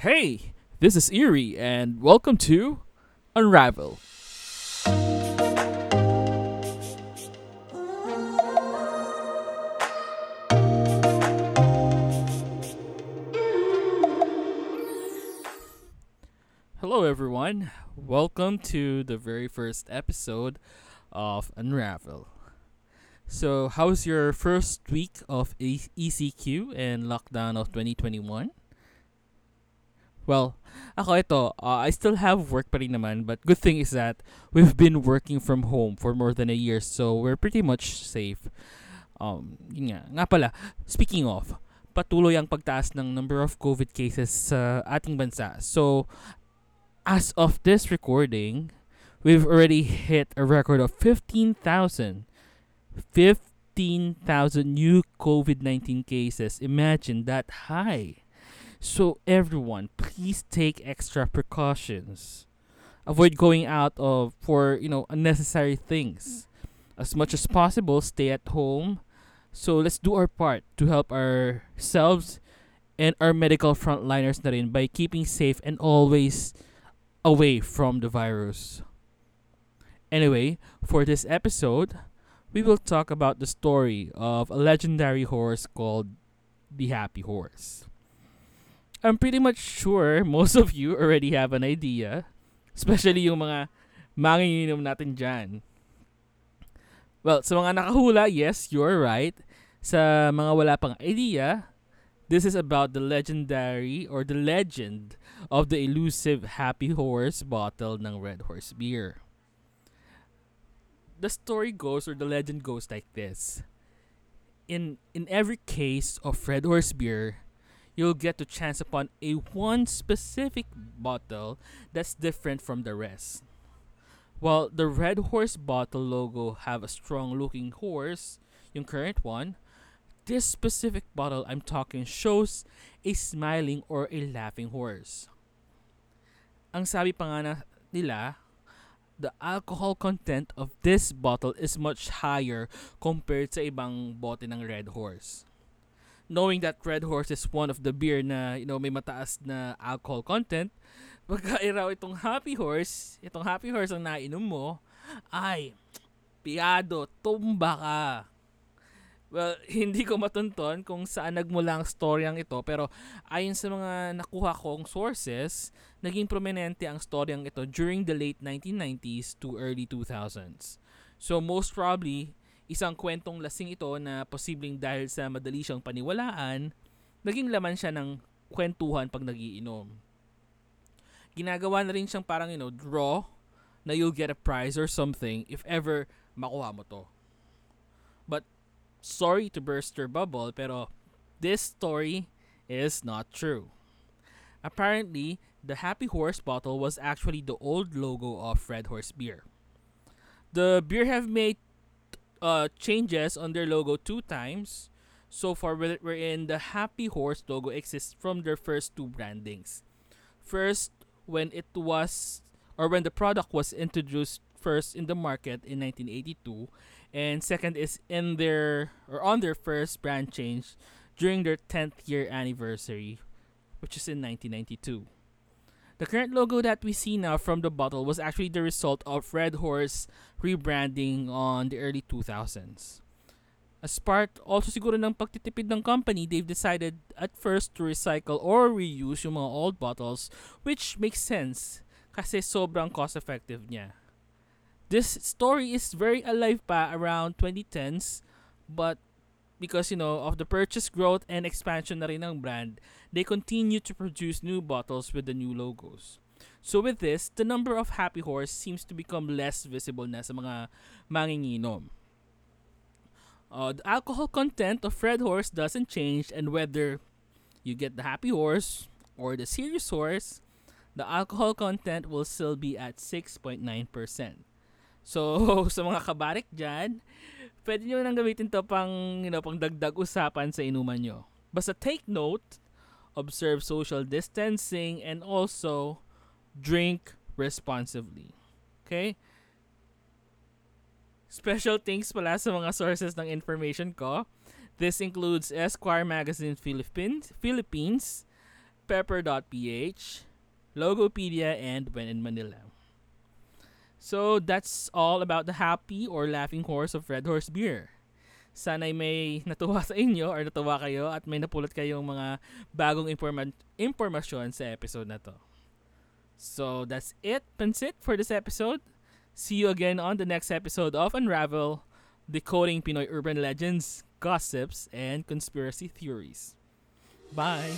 Hey, this is Erie, and welcome to Unravel. Hello, everyone. Welcome to the very first episode of Unravel. So, how's your first week of ECQ and lockdown of 2021? Well, ako ito, uh, I still have work pa rin naman, but good thing is that we've been working from home for more than a year, so we're pretty much safe. Um, yun nga. Nga pala, speaking of, patuloy ang pagtaas ng number of COVID cases sa ating bansa. So, as of this recording, we've already hit a record of 15,000 15,000 new COVID 19 cases. Imagine that high. So, everyone, please take extra precautions. Avoid going out of for you know unnecessary things. As much as possible, stay at home. So let's do our part to help ourselves and our medical frontliners na by keeping safe and always away from the virus. Anyway, for this episode, we will talk about the story of a legendary horse called the Happy Horse. I'm pretty much sure most of you already have an idea, especially yung mga manginginom natin dyan. Well, sa mga nakahula, yes, you're right. Sa mga wala pang idea, this is about the legendary or the legend of the elusive Happy Horse bottle ng Red Horse beer the story goes or the legend goes like this. In in every case of Red Horse beer, you'll get to chance upon a one specific bottle that's different from the rest. While the Red Horse bottle logo have a strong looking horse, yung current one, this specific bottle I'm talking shows a smiling or a laughing horse. Ang sabi pa nga na nila, the alcohol content of this bottle is much higher compared sa ibang bote ng Red Horse. Knowing that Red Horse is one of the beer na you know may mataas na alcohol content, pagka iraw itong Happy Horse, itong Happy Horse ang nainom mo, ay, piado, tumba ka. Well, hindi ko matunton kung saan nagmula ang storyang ito pero ayon sa mga nakuha kong sources, naging prominente ang storyang ito during the late 1990s to early 2000s. So most probably, isang kwentong lasing ito na posibleng dahil sa madali siyang paniwalaan, naging laman siya ng kwentuhan pag nagiinom. Ginagawa na rin siyang parang, you know, draw na you'll get a prize or something if ever makuha mo to. But sorry to burst your bubble, pero this story is not true. Apparently, the Happy Horse bottle was actually the old logo of Red Horse Beer. The beer have made uh, changes on their logo two times. So far, we're in the Happy Horse logo exists from their first two brandings. First, when it was, or when the product was introduced first in the market in 1982, and second is in their or on their first brand change during their 10th year anniversary, which is in 1992. The current logo that we see now from the bottle was actually the result of Red Horse rebranding on the early 2000s. As part also siguro ng pagtitipid ng company, they've decided at first to recycle or reuse yung mga old bottles, which makes sense kasi sobrang cost effective niya. this story is very alive pa around 2010s but because you know of the purchase growth and expansion na rin ng brand they continue to produce new bottles with the new logos. So with this the number of happy horse seems to become less visible na sa mga manginginom. Uh, the alcohol content of red horse doesn't change and whether you get the happy horse or the serious horse the alcohol content will still be at 6.9% So, sa mga kabarik dyan, pwede nyo nang gamitin to pang, you know, pang dagdag usapan sa inuman nyo. Basta take note, observe social distancing, and also drink responsibly. Okay? Special thanks pala sa mga sources ng information ko. This includes Esquire Magazine Philippines, Philippines pepper.ph, Logopedia, and When in Manila. So that's all about the happy or laughing horse of Red Horse Beer. Sana'y may natuwa sa inyo or natuwa kayo at may napulot kayong mga bagong informa- impormasyon sa episode na to. So that's it, Pansit, for this episode. See you again on the next episode of Unravel, decoding Pinoy urban legends, gossips, and conspiracy theories. Bye!